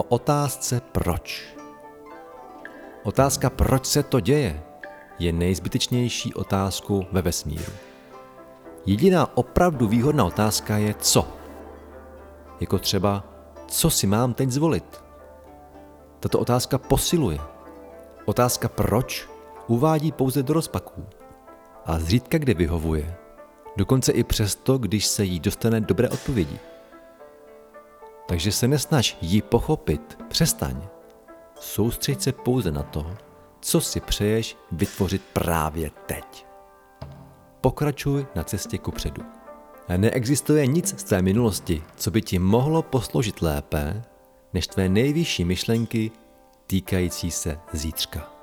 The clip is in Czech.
o otázce proč. Otázka, proč se to děje, je nejzbytečnější otázku ve vesmíru. Jediná opravdu výhodná otázka je co. Jako třeba, co si mám teď zvolit? Tato otázka posiluje. Otázka proč uvádí pouze do rozpaků a zřídka kde vyhovuje. Dokonce i přesto, když se jí dostane dobré odpovědi. Takže se nesnaž ji pochopit, přestaň. Soustřeď se pouze na to, co si přeješ vytvořit právě teď. Pokračuj na cestě ku předu. Neexistuje nic z té minulosti, co by ti mohlo posloužit lépe, než tvé nejvyšší myšlenky týkající se zítřka.